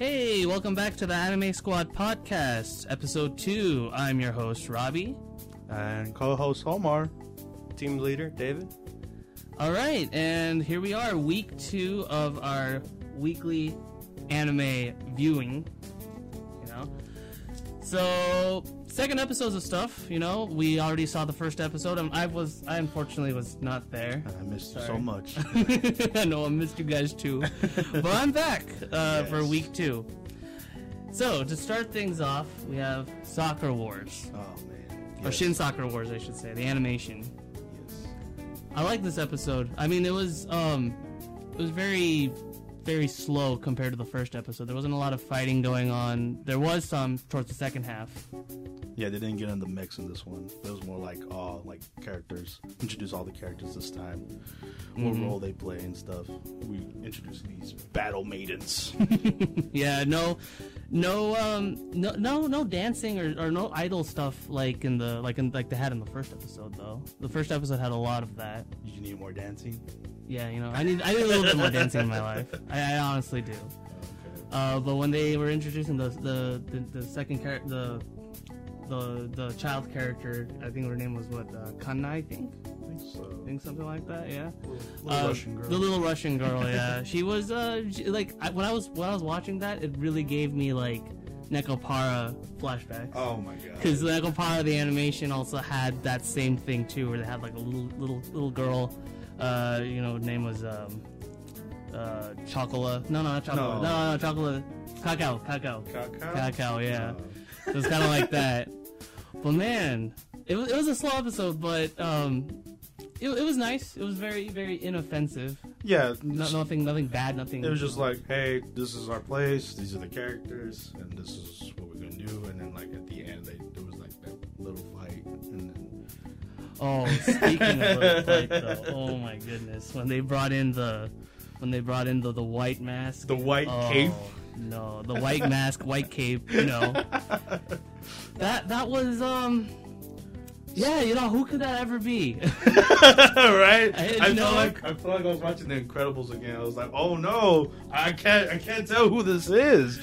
Hey, welcome back to the Anime Squad podcast, episode two. I'm your host, Robbie. And co-host Omar. Team leader, David. All right, and here we are, week two of our weekly anime viewing. You know, so second episodes of stuff. You know, we already saw the first episode, and I was, I unfortunately was not there. I missed you Sorry. so much. I know I missed you guys too, but I'm back uh, for week two. So to start things off, we have Sakura Wars, oh man. or Shin Sakura Wars, I should say, the animation. Yes. I like this episode. I mean, it was um, it was very, very slow compared to the first episode. There wasn't a lot of fighting going on. There was some towards the second half. Yeah, they didn't get in the mix in this one. It was more like all like characters. Introduce all the characters this time. What Mhm. role they play and stuff. We introduce these battle maidens. yeah, no, no, um, no, no, no dancing or, or no idol stuff like in the like in like they had in the first episode though. The first episode had a lot of that. Did you need more dancing? Yeah, you know, I need I need a little bit more dancing in my life. I, I honestly do. Okay. Uh, but when they were introducing the the the, the second character, the the the child character, I think her name was what uh, Kanna, I think, I think so. I think something like that. Yeah, Little Uh, Russian girl. the little Russian girl. Yeah, she was uh she, like I, when I was when I was watching that, it really gave me like Nekopara flashbacks. Oh my god. Because Nekopara, the animation, also had that same thing too, where they had like a little little little girl. Uh, you know, name was um, uh, Chocola. No, no, not Chocola. No. No, no, Chocola. Cacao, Cacao, Cacao? Cacao. Yeah, Uh, it was kind of like that. But man, it was it was a slow episode, but um, it, it was nice. It was very very inoffensive. yeah. No, nothing nothing bad. Nothing. It was just like, hey, this is our place. These are the characters, and this is what we're gonna do. And then, like Oh, speaking of little fight, though, oh my goodness! When they brought in the, when they brought in the the white mask, the white oh, cape. No, the white mask, white cape. You know, that that was um, yeah. You know, who could that ever be? right? I didn't I, know. felt like I felt like I was watching The Incredibles again. I was like, oh no, I can't, I can't tell who this is.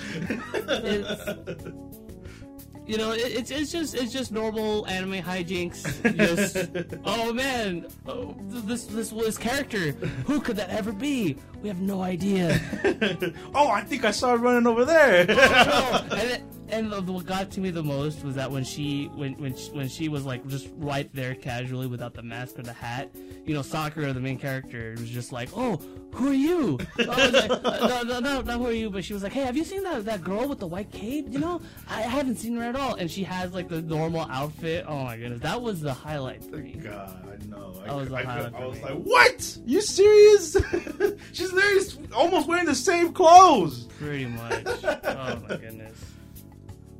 You know, it, it's it's just it's just normal anime hijinks. Just oh man, oh, th- this this was character. Who could that ever be? We have no idea. oh, I think I saw it running over there. Oh, and it, and the, what got to me the most was that when she when when she, when she was like just right there casually without the mask or the hat, you know, Sakura, the main character, was just like, "Oh, who are you?" I was like, no, no, no, not who are you, but she was like, "Hey, have you seen that that girl with the white cape? You know, I haven't seen her at all." And she has like the normal outfit. Oh my goodness, that was the highlight for me. God, I know. I, That was I, a highlight I for was me. like, what? You serious? She's literally almost wearing the same clothes. Pretty much. Oh my goodness.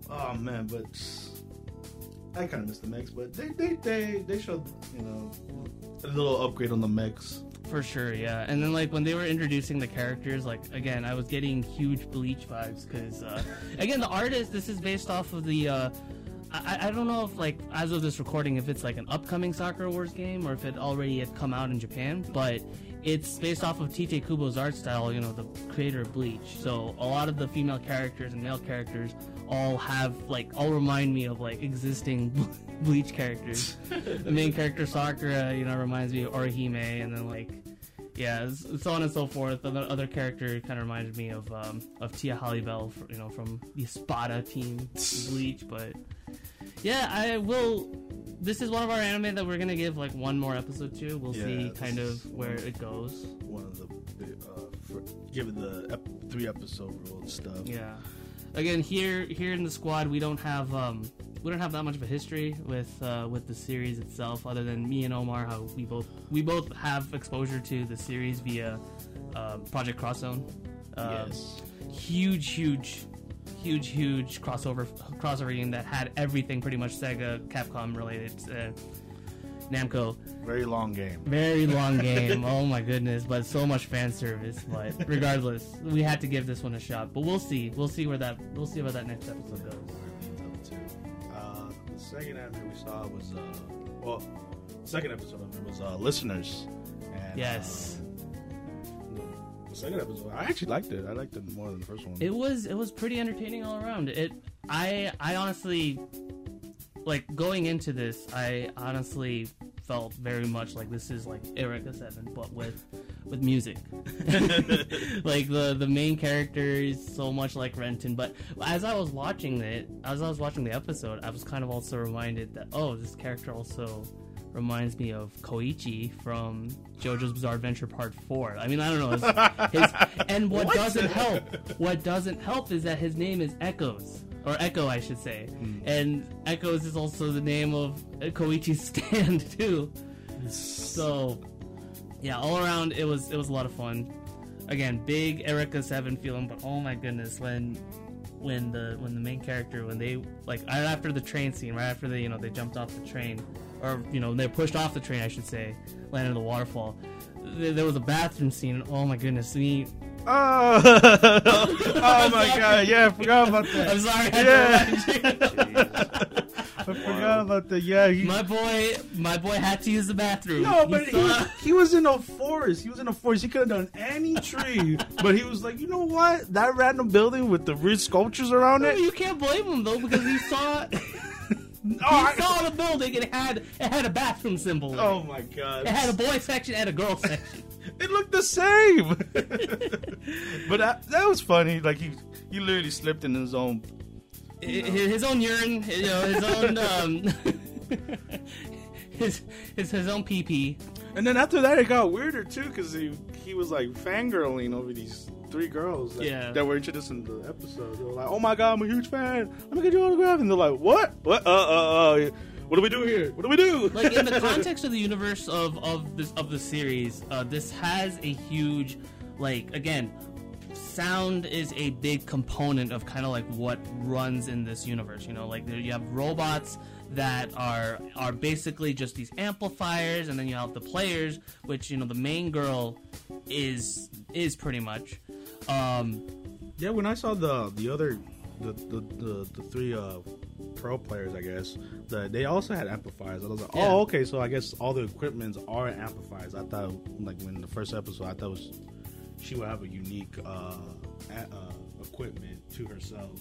Oh man, but I kind of missed the mix. But they they they they showed you know a little upgrade on the mix. For sure, yeah. And then like when they were introducing the characters, like again, I was getting huge Bleach vibes because uh, again, the artist. This is based off of the. Uh, I, I don't know if like as of this recording, if it's like an upcoming Sakura Wars game or if it already had come out in Japan, but it's based off of Tite Kubo's art style. You know, the creator of Bleach. So a lot of the female characters and male characters all have like all remind me of like existing Bleach characters. the main character Sakura, you know, reminds me of Orihime, and then like, yeah, so on and so forth. The other character kind of reminds me of um, of Tia fr- you know, from the Spada team, Bleach. But yeah, I will. This is one of our anime that we're gonna give like one more episode to. We'll Yeah, see kind of where it goes. One of the uh, for, given the ep- three episode rule and stuff. Yeah. Again, here here in the squad, we don't have um we don't have that much of a history with uh, with the series itself, other than me and Omar. How we both we both have exposure to the series via uh, Project Cross Zone. Uh, yes. Huge, huge, huge, huge crossover crossover game that had everything pretty much Sega, Capcom related. Uh, Namco, Very long game. very long game. oh my goodness, but so much fan service. But regardless, we had to give this one a shot. But we'll see. We'll see where that we'll see where that next episode goes. Uh, the second anime we saw was uh, well, second episode of it was uh, listeners. And, Yes. uh, the second episode. I actually liked it. I liked it more than the first one. It was it was pretty entertaining all around. It I I honestly like going into this. I honestly felt very much like this is like Eureka Seven, but with with music. like the the main character is so much like Renton. But as I was watching it, as I was watching the episode, I was kind of also reminded that oh, this character also reminds me of Koichi from JoJo's Bizarre Adventure Part Four. I mean, I don't know. His, his, and what, What? doesn't help, what doesn't help is that his name is Echoes. Or Echo, I should say. Hmm. And Echoes is also the name of Koichi's stand, too. So, yeah, all around it was it was a lot of fun. Again, big Eureka Seven feeling, but oh my goodness, when when the when the main character when they like right after the train scene, right after they you know they jumped off the train, or you know they're pushed off the train, I should say, landed in the waterfall. There, there was a bathroom scene. and Oh my goodness, me. Oh, oh my god! Yeah, I forgot about that. I'm sorry. I Yeah. I forgot about that. Yeah, he, my boy, my boy had to use the bathroom. no, He but he, saw- he was in a forest. He was in a forest. He could have done any tree, but he was like, you know what? That random building with the weird sculptures around No, it. you can't blame him though because he saw he Oh, I- saw the building it had it had a bathroom symbol. oh my god! It had a boy section and a girl section. It looked the same. but that, that was funny. Like he, he literally slipped in his own. his, his own urine, you know, his own um, his, his his own pee pee. And then after that, it got weirder too because he he was like fangirling over these three girls that, Yeah. that were introduced in the episode. They were like, "Oh my god, I'm a huge fan. Let me get your autograph." And they're like, "What? What? Uh, uh, uh. What do we do here? What do we do?" Like in the context of the universe of of this of the series, uh, this has a huge, like again, sound is a big component of kind of like what runs in this universe. You know, like there, you have robots that are are basically just these amplifiers, and then you have the players, which you know the main girl is is pretty much. Um, Yeah, when I saw the the other the the, the, the three uh, pro players, I guess the, they also had amplifiers. I was like, Yeah. oh, okay, so I guess all the equipments are amplifiers. I thought like when the first episode, I thought was she would have a unique uh, a, uh, equipment to herself.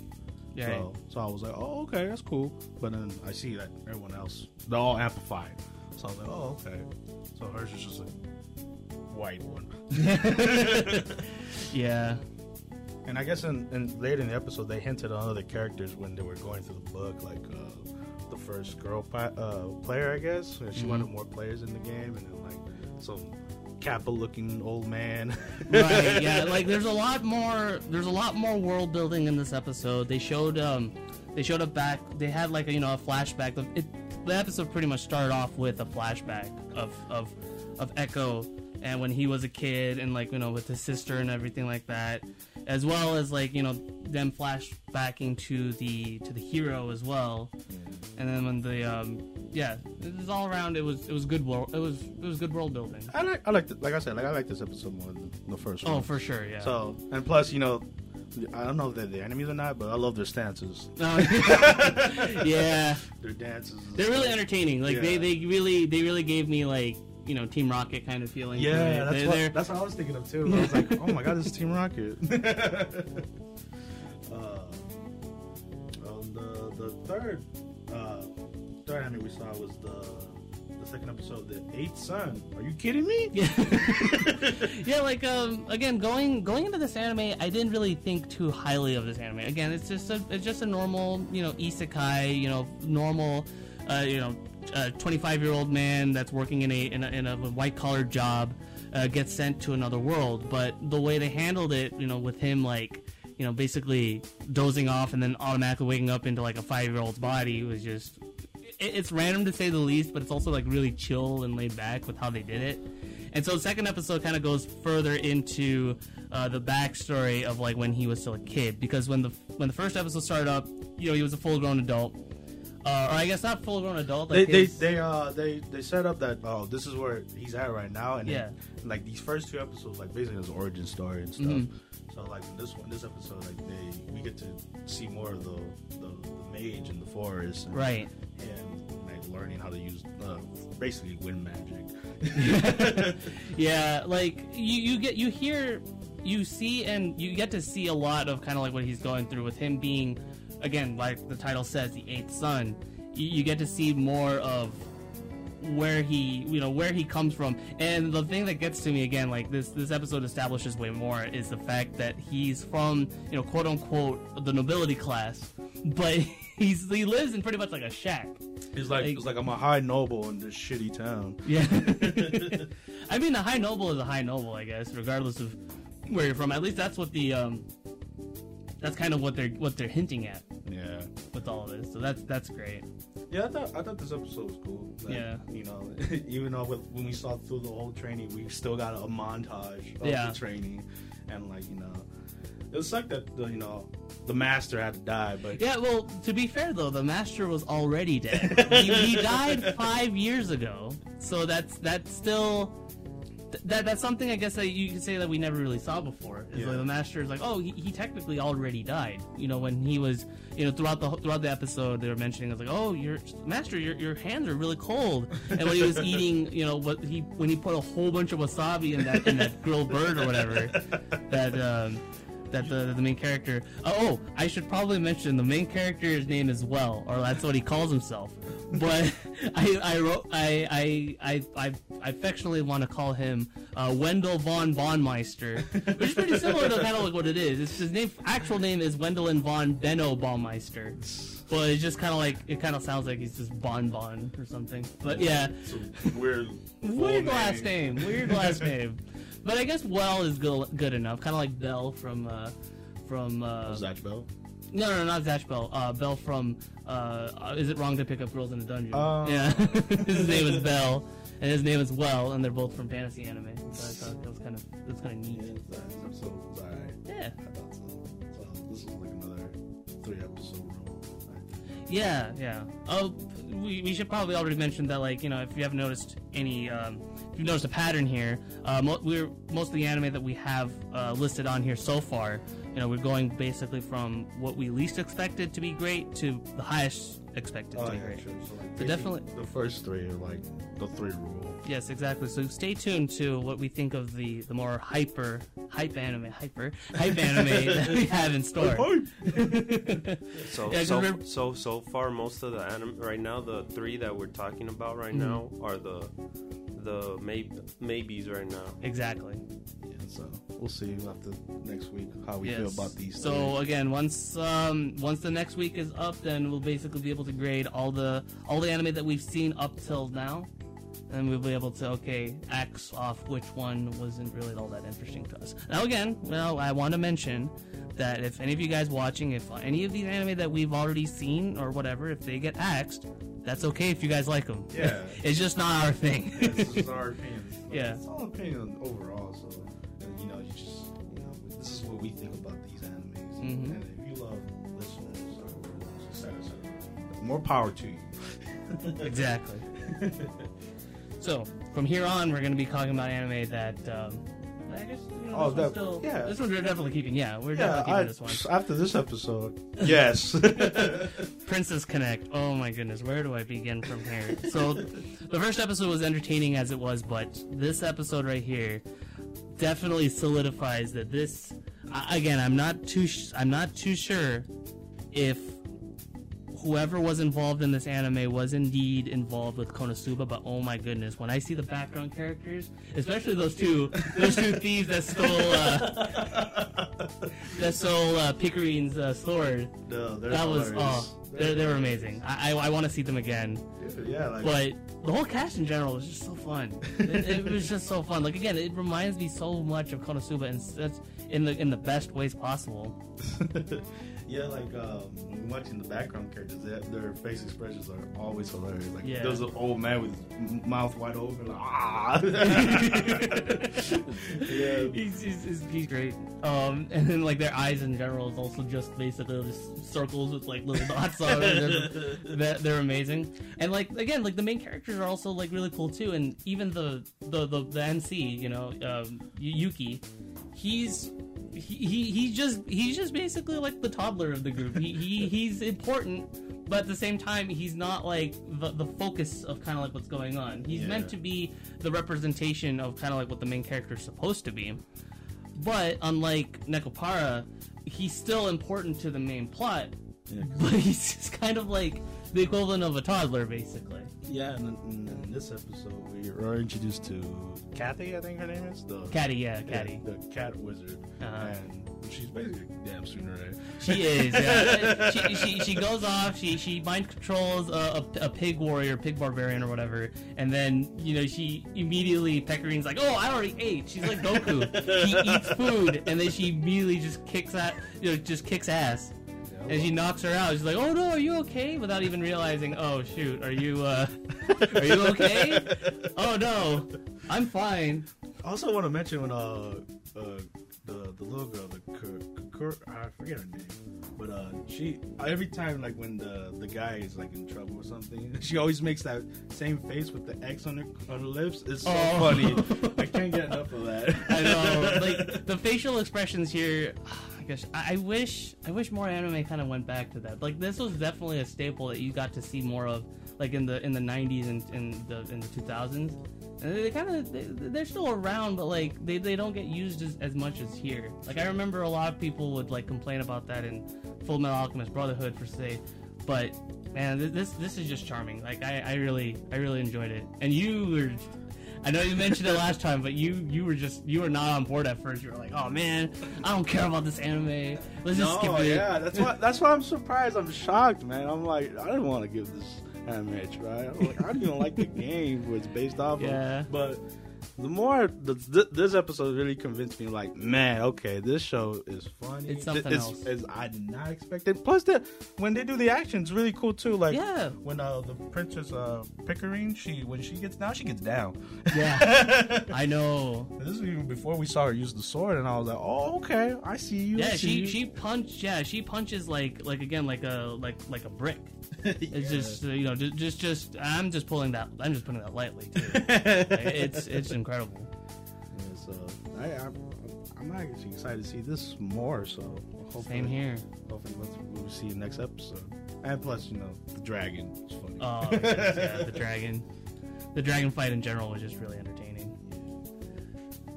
Yeah. So, so I was like, oh, okay, that's cool. But then I see that everyone else they're all amplified. So I was like, oh, okay. So hers is just a white one. yeah. And I guess in, in later in the episode, they hinted on other characters when they were going through the book, like uh, the first girl pi- uh, player, I guess. And She Mhm. wanted more players in the game, and then like some Kappa-looking old man. right yeah like there's a lot more there's a lot more world building in this episode they showed um they showed up back they had like a, you know a flashback the, it, the episode pretty much started off with a flashback of of of echo and when he was a kid and like you know with his sister and everything like that as well as like you know them flashbacking to the to the hero as well and then when the um yeah it was all around it was it was good world it was it was good world building I like, I like, like I said, like I like this episode more than the first one. oh for sure yeah So, and plus, you know, I don't know if they're the enemies or not, but I love their stances, Oh, yeah, their dances. they're really entertaining. Like they, they really they really gave me like you know Team Rocket kind of feeling. Yeah, that's They're- what, they're- that's what I was thinking of too. I was like, oh my god, this is Team Rocket. uh, um, the the third uh, third anime we saw was the the second episode, of the Eighth Son. Are you kidding me? yeah. yeah, like um again going going into this anime, I didn't really think too highly of this anime. Again, it's just a it's just a normal you know isekai you know normal uh, you know uh, 25 year old man that's working in a in a, a white collar job uh, gets sent to another world. But the way they handled it, you know, with him like you know basically dozing off and then automatically waking up into like a five year old's body was just it, it's random to say the least, but it's also like really chill and laid back with how they did it. And so the second episode kind of goes further into uh, the backstory of like when he was still a kid, because when the when the first episode started up, you know, he was a full grown adult, uh, or I guess not full grown adult. They Like they his- they uh they they set up that oh this is where he's at right now and Yeah. then, like these first two episodes like basically his origin story and stuff. Mhm. So like in this one this episode like they we get to see more of the the, the mage in the forest and right. And like learning how to use uh, basically wind magic. yeah, like you, you get you hear you see and you get to see a lot of kind of like what he's going through with him being, again, like the title says, the eighth son. You, you get to see more of where he you know where he comes from and the thing that gets to me again like this this episode establishes way more is the fact that he's from you know quote unquote the nobility class but he's he lives in pretty much like a shack he's like, Like- it's like I'm a high noble in this shitty town. yeah i mean a high noble is a high noble i guess regardless of where you're from at least that's what the um that's kind of what they're what they're hinting at Yeah. with all of this so that's that's great Yeah, I thought I thought this episode was cool. Like, Yeah. you know, even though with, when we saw through the whole training, we still got a montage of Yeah. the training, and like you know, it was like that. The, you know, the master had to die, but Yeah, well, to be fair though, the master was already dead. he, he died five years ago, so that's that's still th- that that's something I guess that you could say that we never really saw before. Is Yeah. like the master is like, oh, he, he technically already died. You know, when he was, you know, throughout the throughout the episode, they were mentioning it's like, oh, your master, your your hands are really cold. And when he was eating, you know, what he when he put a whole bunch of wasabi in that in that grilled bird or whatever, that. Um, that the, the main character. Oh, I should probably mention the main character's name as Well, or that's what he calls himself. But I I wrote I I I I, I affectionately want to call him uh, Wendell von Baumeister, which is pretty similar to kind of like what it is. It's, his name actual name is Wendelin von Benno Baumeister. But it's just kind of like it kind of sounds like he's just Bon Bon or something. But yeah, weird, weird last name. Weird last name. But I guess Well is good, good enough. Kind of like Bell from uh, from uh, Zatch Bell. no, no, no, not Zatch Bell. Uh, Bell from uh, Is It Wrong to Pick Up Girls in a Dungeon? Oh. Yeah, his name is Bell, and his name is Well, and they're both from fantasy anime. So I thought that was kind of that's kind of Yeah, neat. that episode was alright. Yeah, I thought so. So this is like another three episode rule. yeah, yeah. Oh, we, we should probably already mention that, like, you know, if you haven't noticed any, um, if you've noticed a pattern here, uh, mo- we're most of the anime that we have uh, listed on here so far. You know, we're going basically from what we least expected to be great to the highest expected Oh to be yeah, great. true. So, like, So definitely- the first three are like the three rule. Yes, exactly. So stay tuned to what we think of the the more hyper hype anime hyper hype anime that we have in store. So Yeah, 'cause so, remember- so so far, most of the anime right now, the three that we're talking about right Mhm. now are the the may, maybes right now. Exactly. Yeah, so we'll see after next week how we feel about these. So again, once um, once the next week is up, then we'll basically be able to grade all the all the anime that we've seen up till now, and we'll be able to okay X off which one wasn't really all that interesting to us. Now again, well, I want to mention that if any of you guys watching, if any of these anime that we've already seen or whatever, if they get axed, that's okay if you guys like them. Yeah. it's just not our thing. this is our opinion. Yeah. it's all opinion overall. So you know, you just you know, this is what we think about these animes. Mhm. And more power to you. exactly. so from here on, we're going to be talking about anime that. Um, I guess you know, Oh, this that- still. yeah. This one we're definitely keeping. Yeah, we're Yeah, definitely I, keeping this one. after this episode, yes. Princess Connect. Oh my goodness, where do I begin from here? So, the first episode was entertaining as it was, but this episode right here definitely solidifies that this. Again, I'm not too. Sh- I'm not too sure if whoever was involved in this anime was indeed involved with Konosuba, but oh my goodness, when I see the background characters, especially those two, those two thieves that stole, uh, that stole uh, Pecorine's uh, sword, no, they're that was oh, they they were amazing. I I, I want to see them again, Yeah, like but the whole cast in general was just so fun. it, it was just so fun. Like again, it reminds me so much of Konosuba, and that's in the in the best ways possible. yeah, like um, watching the background characters, their face expressions are always hilarious. Like Yeah. there's an old man with his mouth wide open, like ah. yeah, he's, he's, he's, he's great. Um, and then like their eyes in general is also just basically just circles with like little dots on it. They're, they're, amazing. And like again, like the main characters are also like really cool too. And even the the the, the NC, you know, um, Yuki, he's. He, just he's just basically like the toddler of the group. He, he he's important, but at the same time he's not like the, the focus of kind of like what's going on. He's Yeah. meant to be the representation of kind of like what the main character is supposed to be. but unlike Nekopara, he's still important to the main plot. Yeah. But he's just kind of like the equivalent of a toddler, basically. Yeah, and in, in this episode, we are introduced to Kathy, I think her name is. The, Caddy, yeah, yeah, Caddy. the cat wizard. Uh-huh. And she's basically a damn sooner, right? She is. Yeah. she, she she goes off. She she mind controls a, a, a pig warrior, pig barbarian, or whatever, and then you know she immediately Pecorine's like, "Oh, I already ate." She's like Goku. she eats food, and then she immediately just kicks at you know just kicks ass, and she knocks her out. She's like, "Oh no, are you okay?" Without even realizing, "Oh shoot, are you uh, are you okay?" oh no, I'm fine. I also want to mention when uh, uh the the little girl, the Kur, Kur, I forget her name, but uh she every time like when the the guy is like in trouble or something, she always makes that same face with the X on her on her lips. It's so Oh. funny. I can't get enough of that. I know, like the facial expressions here. I I, I wish I wish more anime kind of went back to that. Like this was definitely a staple that you got to see more of, like in the in the '90s and in the in the 2000s. And they kind of they, they're still around, but like they, they don't get used as, as much as here. Like I remember a lot of people would like complain about that in Full Metal Alchemist Brotherhood for say, but man, this this is just charming. Like I, I really I really enjoyed it. And you were I know you mentioned it last time, but you you were just you were not on board at first. You were like, "Oh man, I don't care about this anime. Let's just skip No, it." yeah, that's why. That's why I'm surprised. I'm shocked, man. I'm like, I didn't want to give this anime a try. I'm like, I don't even like the game it's based off Yeah. of. But the more the, th- this episode really convinced me, like, man, okay, this show is funny. It's something it's, else. It's, I did not expect it. Plus, that when they do the action, it's really cool too. Like, Yeah. when uh, the princess uh, Pecorine, she when she gets down, she gets down. Yeah, I know. This is even before we saw her use the sword, and I was like, "Oh, okay, I see you." Yeah, see she you. she punch. Yeah, she punches like like again like a like like a brick. It's Yeah. just you know just, just just I'm just pulling that I'm just putting that lightly too. Like, it's it's incredible. Yeah, so I, I'm, I'm actually excited to see this more. So hopefully, Same here. Hopefully, we'll, see you next episode. And plus, you know, the dragon is funny. Oh goodness, yeah, the dragon, the dragon fight in general was just really entertaining.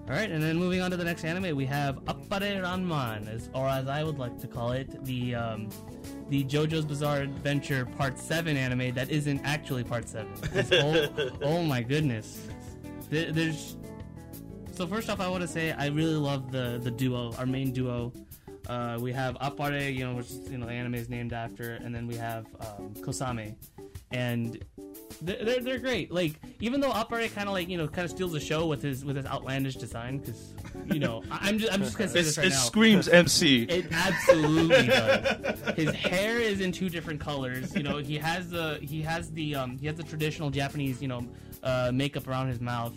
All right, and then moving on to the next anime, we have Appare Ranman, as, or as I would like to call it, the um, the JoJo's Bizarre Adventure Part Seven anime that isn't actually Part Seven. Oh, oh my goodness, there's. So first off, I want to say I really love the the duo, our main duo. Uh, we have Appare, you know, which you know the anime is named after, and then we have um, Kosame, and they're, they're, great. Like even though Appare kind of like you know kind of steals the show with his with his outlandish design, because you know I'm just I'm just gonna say this right it now. screams MC. It absolutely does. His hair is in two different colors. You know, he has the he has the um he has the traditional Japanese you know uh, makeup around his mouth.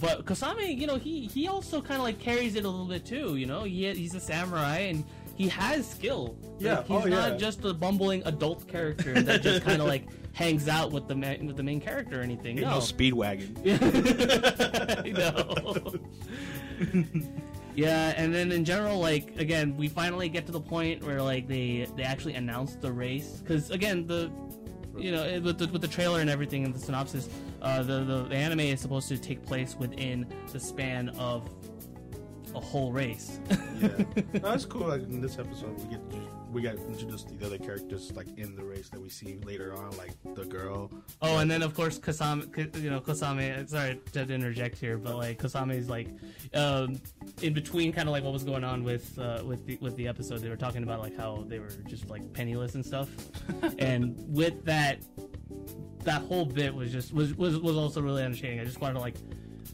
But Kosame, you know, he he also kind of like carries it a little bit too. You know, he he's a samurai and he has skill. Yeah, Like, he's oh, not yeah. just a bumbling adult character that just kind of like hangs out with the ma- with the main character or anything. Ain't No, no speedwagon. no. yeah, and then in general, like again, we finally get to the point where like they they actually announce the race because again the you know with the, with the trailer and everything and the synopsis, uh, the, the the anime is supposed to take place within the span of a whole race. yeah, no, that's cool. Like in this episode, we get we got introduced to the other characters like in the race that we see later on, like the girl. Oh, and then of course Kasame, you know Kosame. Sorry to interject here, but like Kosame is like um, in between, kind of like what was going on with uh, with the with the episode. They were talking about like how they were just like penniless and stuff, and with that, that whole bit was just was was, was also really entertaining. I just wanted to like,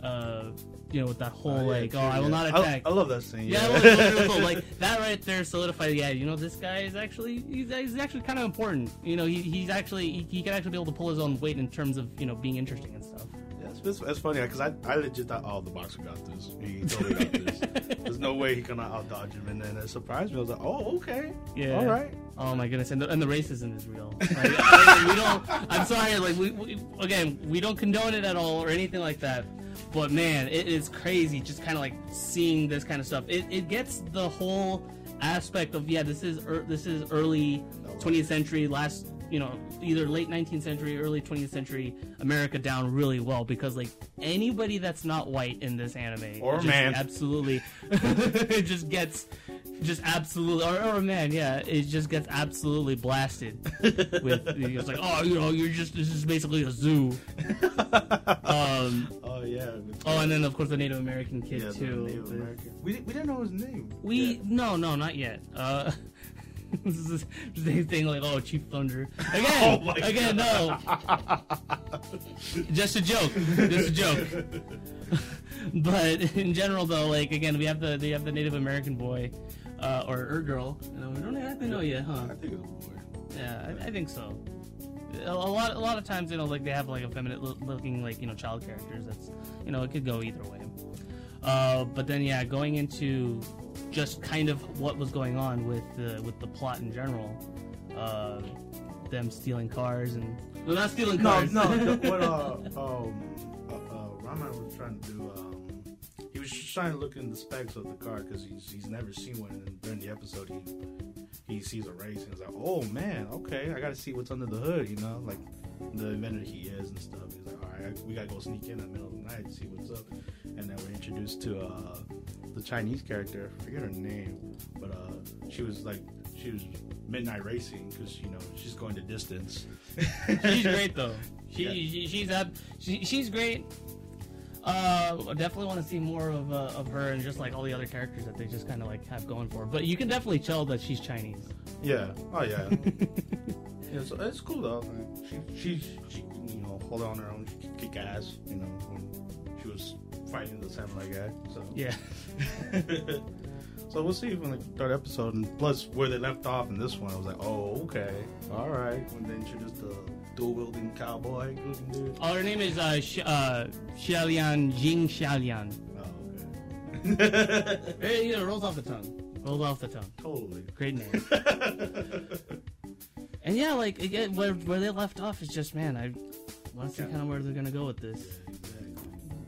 uh, you know, with that whole Oh, yeah, like, true, oh, I will yeah. not attack. I, love that scene. Yeah, Yeah, it was. Like that right there solidified. Yeah, you know, this guy is actually he's, he's actually kind of important. You know, he, he's actually he, he can actually be able to pull his own weight in terms of you know being interesting and stuff. Yeah, it's, it's, it's funny because I, I legit thought, oh, the boxer got this. He totally got this. No way he can out dodge him, and then it surprised me. I was like, oh, okay, Yeah. all right. Oh my goodness, and the, and the racism is real. Like, I- we don't. I'm sorry. Like we, we again, we don't condone it at all or anything like that. But man, it is crazy. Just kind of like seeing this kind of stuff. It, it gets the whole aspect of yeah, this is er, this is early 20th century, last you know either late 19th century, early 20th century America down really well because like anybody that's not white in this anime Or just man. absolutely it just gets just absolutely or, or man yeah it just gets absolutely blasted with it's like oh you know you're just this is basically a zoo um oh yeah. oh and then of course the Native American kid yeah, the too Native American. We, di- we didn't know his name. we Yeah. no no not yet. Uh, this is the same thing like oh Chief Thunder again Oh again no just a joke just a joke. but in general though like again we have the we have the Native American boy uh, or, or girl. You know, we don't exactly know yet, huh? I think it was a boy. Yeah, I, I think so. A, lot, a lot of times, you know, like they have like effeminate loo- looking, like you know, child characters. That's, you know, it could go either way. Uh, but then, yeah, going into just kind of what was going on with the with the plot in general, uh, them stealing cars and well, not stealing No, cars. no. the- what uh, um, uh, uh, Raman was trying to do, um, he was trying to look in the specs of the car because he's he's never seen one. And during the episode, he he sees a race and he's like, "Oh man, okay, I got to see what's under the hood." You know, like the inventor he is and stuff. He's like, "All right, we gotta go sneak in in the middle of the night to see what's up." And then we're introduced to uh, the Chinese character. I forget her name, but uh, she was like. She was midnight racing because you know she's going the distance. she's great though. She, Yeah. she she's up. she, she's great. Uh, I definitely want to see more of uh, of her and just like all the other characters that they just kind of like have going for. her. But you can definitely tell that she's Chinese. Yeah. Oh yeah. yeah. So it's cool though. She, she, she, you know, hold on her own, she kick ass. You know, when she was fighting the samurai guy. So Yeah. so we'll see from the third episode, and plus where they left off in this one, I was like, oh okay, all right. When they introduced the dual wielding cowboy looking dude. Oh, her name is uh, Sh- uh Xiaolian Jing Xiaolian. Oh okay. It, you know, rolls off the tongue. Rolls off the tongue. totally. Great name. And yeah, like again, where where they left off is just man, I want to see kind of where they're gonna go with this.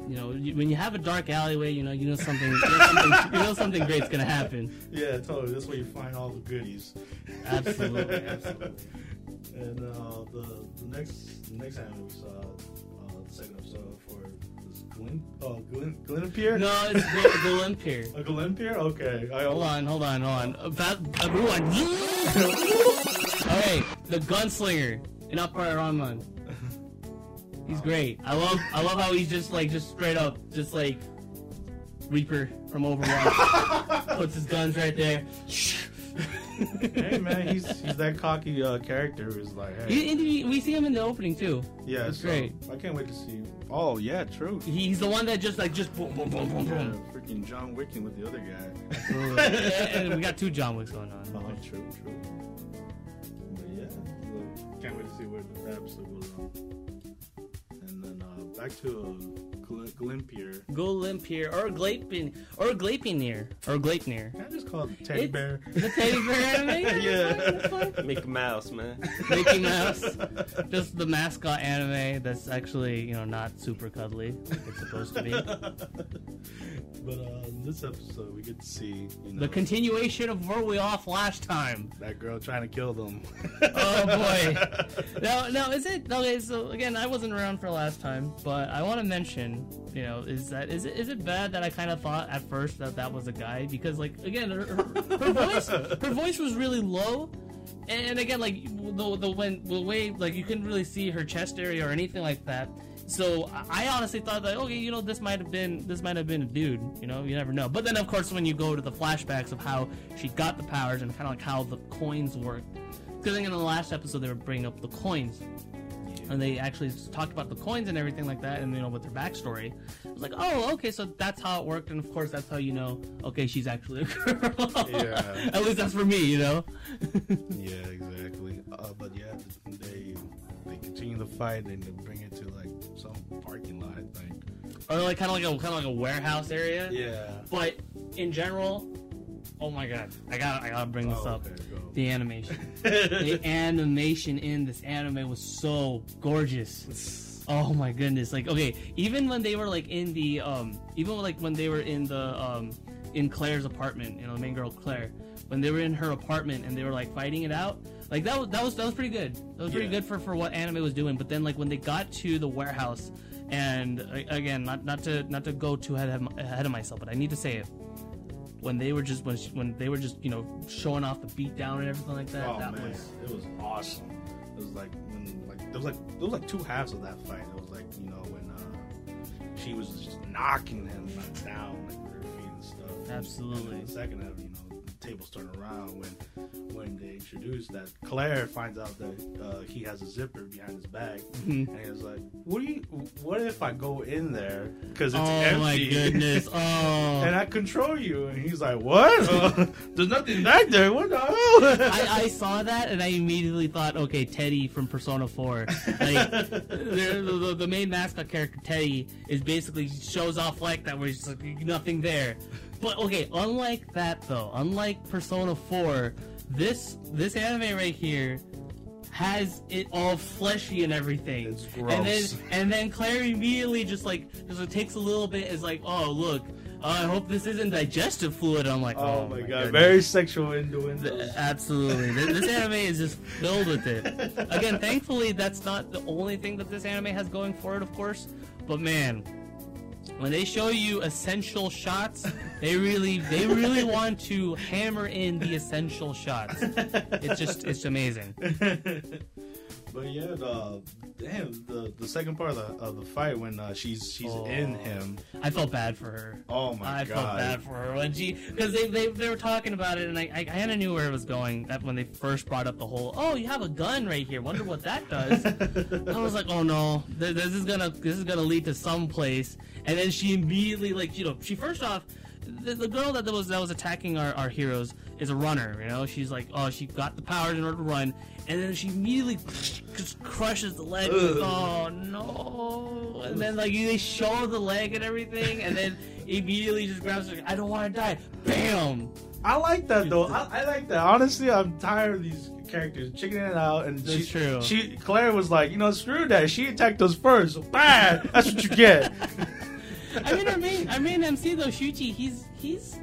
You know, you, when you have a dark alleyway, you know, you know something, you know something, you know something great's gonna happen. Yeah, totally. That's where you find all the goodies. Absolutely, absolutely. And uh, the the next the next anime we saw, uh, the second episode Glen oh Glenpier. No, it's the, the limp here. a Glenpier. Okay, I Hold on, hold on, hold on. Uh, That, everyone. okay, the gunslinger in Appare Ranman. He's great. I love, I love how he's just like, just straight up, just like Reaper from Overwatch. Puts his guns right there. hey man, he's he's that cocky uh, character who's like, hey, He- he- we see him in the opening too. yeah, that's so great. I can't wait to see. Him. Oh yeah, true. He's the one that just like just boom, boom, boom, boom, Yeah, boom. freaking John Wicking with the other guy. and we got two John Wicks going on. Oh, true, true. But yeah, so can't wait to see where the episode goes on. And then uh, back to uh, Gl- Glimpier. Go limp or Glapin, or Glapinir, or Gleipnir. Can I just call it Teddy It's- Bear? The teddy bear anime? Yeah. Mickey Mouse, man. Mickey Mouse. Just the mascot anime that's actually, you know, not super cuddly like it's supposed to be. But uh, in this episode, we get to see you know The continuation of where we off last time. that girl trying to kill them. Oh boy. Now, now is it okay? So again, I wasn't around for last time, but I want to mention, you know, is that is it is it bad that I kind of thought at first that that was a guy because like again, her, her, voice her voice was really low. And again, like the the when the way like you couldn't really see her chest area or anything like that. So I honestly thought that okay, you know, this might have been this might have been a dude. You know, you never know. But then of course when you go to the flashbacks of how she got the powers and kind of like how the coins worked. Because in the last episode they were bringing up the coins, and they actually talked about the coins and everything like that, and you know with their backstory. I was like, oh, okay, so that's how it worked, and of course that's how you know, okay, she's actually a girl. Yeah. At least that's for me, you know. yeah, exactly. Uh, but yeah, they they continue the fight and they bring it to like some parking lot, I think. or like kind of like a kind of like a warehouse area. Yeah. But in general, oh my god, I got I gotta bring this Oh, up. okay. The animation, the animation in this anime was so gorgeous. Oh my goodness! Like okay, even when they were like in the um, even like when they were in the um, in Claire's apartment, you know, the main girl Claire, when they were in her apartment and they were like fighting it out. Like that was that was that was pretty good. That was pretty Yeah. good for for what anime was doing. But then like when they got to the warehouse, and again, not not to not to go too ahead of, ahead of myself, but I need to say it. When they were just when she, when they were just you know showing off the beat down and everything like that, Oh that man, was it was awesome. It was like when like there was like there was like two halves of that fight. It was like you know when uh, she was just knocking him down like her feet and stuff. Absolutely. And second half, you know, the tables turn around when when they introduce that Claire finds out that uh, he has a zipper behind his bag, Mhm. and he's like, "What do you? What if I go in there because it's oh empty?" my goodness! Oh, And I control you, and he's like, "What? Uh, there's nothing back there. What the hell?" I, I saw that and I immediately thought, okay, Teddy from Persona 4. Like, the, the, the main mascot character, Teddy, is basically shows off like that, where he's just like, nothing there. But okay, unlike that though, unlike Persona 4, this this anime right here has it all fleshy and everything. It's gross. And then and then Claire immediately just like just like, takes a little bit is like, oh look, uh, I hope this isn't digestive fluid. I'm like, Oh, oh, my god, goodness. very sexual innuendos. Absolutely. This, this anime is just filled with it. Again, thankfully, that's not the only thing that this anime has going for it, of course. But man, when they show you essential shots, they really, they really want to hammer in the essential shots. It's just, it's amazing. but yeah, the damn the the second part of the of the fight when uh, she's she's Oh. in him. I felt bad for her. Oh my I god! I felt bad for her when she because they, they they were talking about it and I I kind of knew where it was going that when they first brought up the whole oh you have a gun right here wonder what that does I was like oh no th- this is gonna this is gonna lead to some place and then she immediately like you know she first off the, the girl that was that was attacking our, our heroes is a runner you know she's like oh she got the powers in order to run and then she immediately just crushes the leg Ugh. oh no and then like they show the leg and everything and then immediately just grabs her I don't want to die bam I like that though. I, I like that. Honestly, I'm tired of these characters chickening it out. And That's she, true. She Claire was like, you know, screw that. She attacked us first. So bad. That's what you get. I mean, our main, our main MC though, Shuichi, he's he's,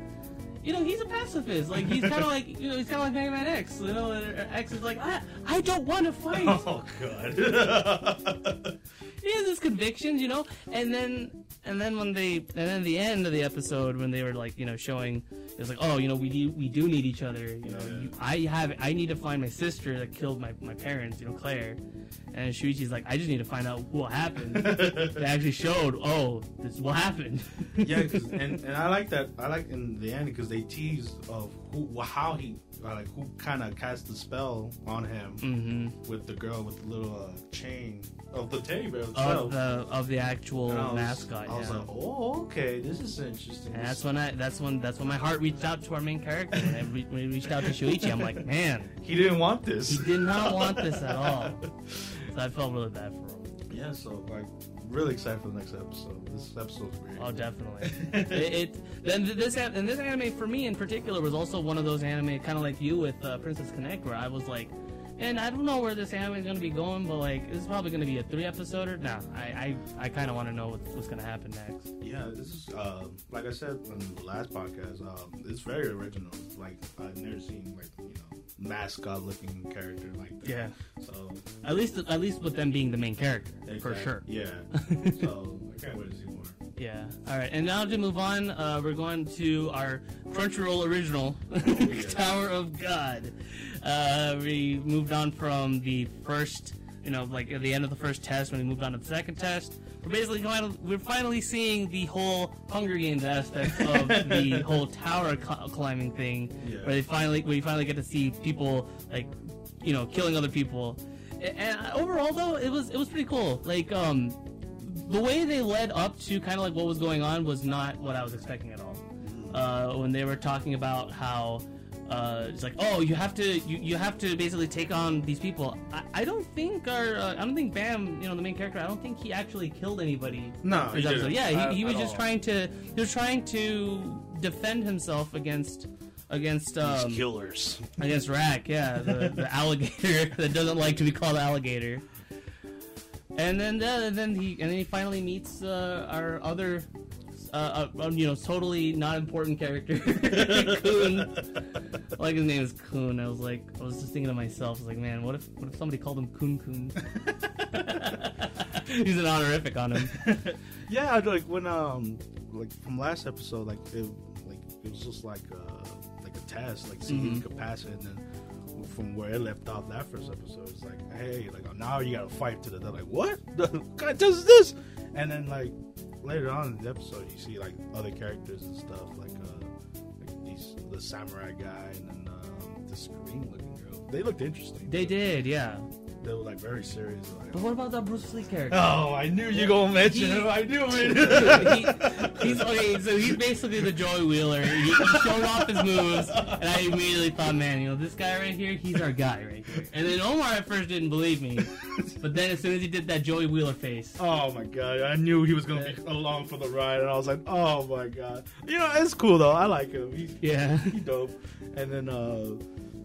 you know, he's a pacifist. Like he's kind of like, you know, he's kind of like Mega Man X. You know, X is like, I, I don't want to fight. oh god. he has his convictions, you know. And then, and then when they, and then the end of the episode when they were like, you know, showing, it was like, oh, you know, we do, we do need each other. You know, Yeah. you, I have, I need to find my sister that killed my my parents. You know, Claire. And Shuichi's like, I just need to find out what happened. they actually showed, oh, this is what happened. yeah, 'cause- and and I like that. I like in the end because they tease of who, how he, uh, like who kind of cast the spell on him mm-hmm. with the girl with the little uh, chain of the teddy bear of the of the actual was- mascot. I was yeah. like, oh, okay, this is interesting. and that's when I that's when that's when my heart reached out to our main character. When, I re- when reached out to Shuichi, I'm like, man, he didn't want this. he did not want this at all. So I felt really bad for him. Yeah, so like really excited for the next episode. This episode's great. Oh, definitely. it, it then this an- and this anime for me in particular was also one of those anime, kind of like you with uh, Princess Connect, where I was like, and I don't know where this anime is going to be going, but like is probably going to be a three episoder. Nah, I I, I kind of want to know what's, what's going to happen next. Yeah, this is uh, like I said on the last podcast. Um, it's very original. Like I've never seen like you know mascot looking character like that. Yeah. So At least at least with them being the main character for sure. Yeah. so I can't wait to see more. Yeah. All right. And now to move on, uh, we're going to our Crunchyroll original, Tower of God. Uh, we moved on from the first, you know, like at the end of the first test when we moved on to the second test. We're basically final, we're finally seeing the whole Hunger Games aspect of the whole tower cl- climbing thing, Yeah. where they finally we finally get to see people like, you know, killing other people. And overall, though, it was it was pretty cool. Like, um, the way they led up to kind of like what was going on was not what I was expecting at all. Uh, when they were talking about how uh, it's like, oh, you have to you, you have to basically take on these people. I, I don't think our uh, I don't think Bam, you know, the main character. I don't think he actually killed anybody. No, he didn't. Yeah, At- he, he was just all. trying to he was trying to defend himself against against um, killers. against Rack, yeah, the, the alligator that doesn't like to be called alligator. And then, uh, and then he, and then he finally meets uh, our other, uh, uh, um, you know, totally not important character, Kun. like his name is Kun. I was like, I was just thinking to myself, I was like, man, what if what if somebody called him Kun Kun? He's an honorific on him. yeah, like when um like from last episode, like it like it was just like uh like a test, like seeing if you could pass it, and then from where it left off that first episode, it's like, hey, like now you gotta fight to the. They're like, what? what kind of test is this? And then like later on in the episode, you see like other characters and stuff, like uh like these the samurai guy and then um, this green looking girl. They looked interesting. They did, yeah. They were like very serious. Like, But what about that Bruce Lee character? Oh, I knew you gonna mention He- him. I knew he, it. he's okay, so he's basically the Joey Wheeler. He, he showed off his moves, and I immediately thought, man, you know, this guy right here, he's our guy right here. And then Omar at first didn't believe me, but then as soon as he did that Joey Wheeler face, oh my god, I knew he was gonna be along for the ride, and I was like, oh my god. You know, it's cool though. I like him. He's yeah, he dope. And then uh,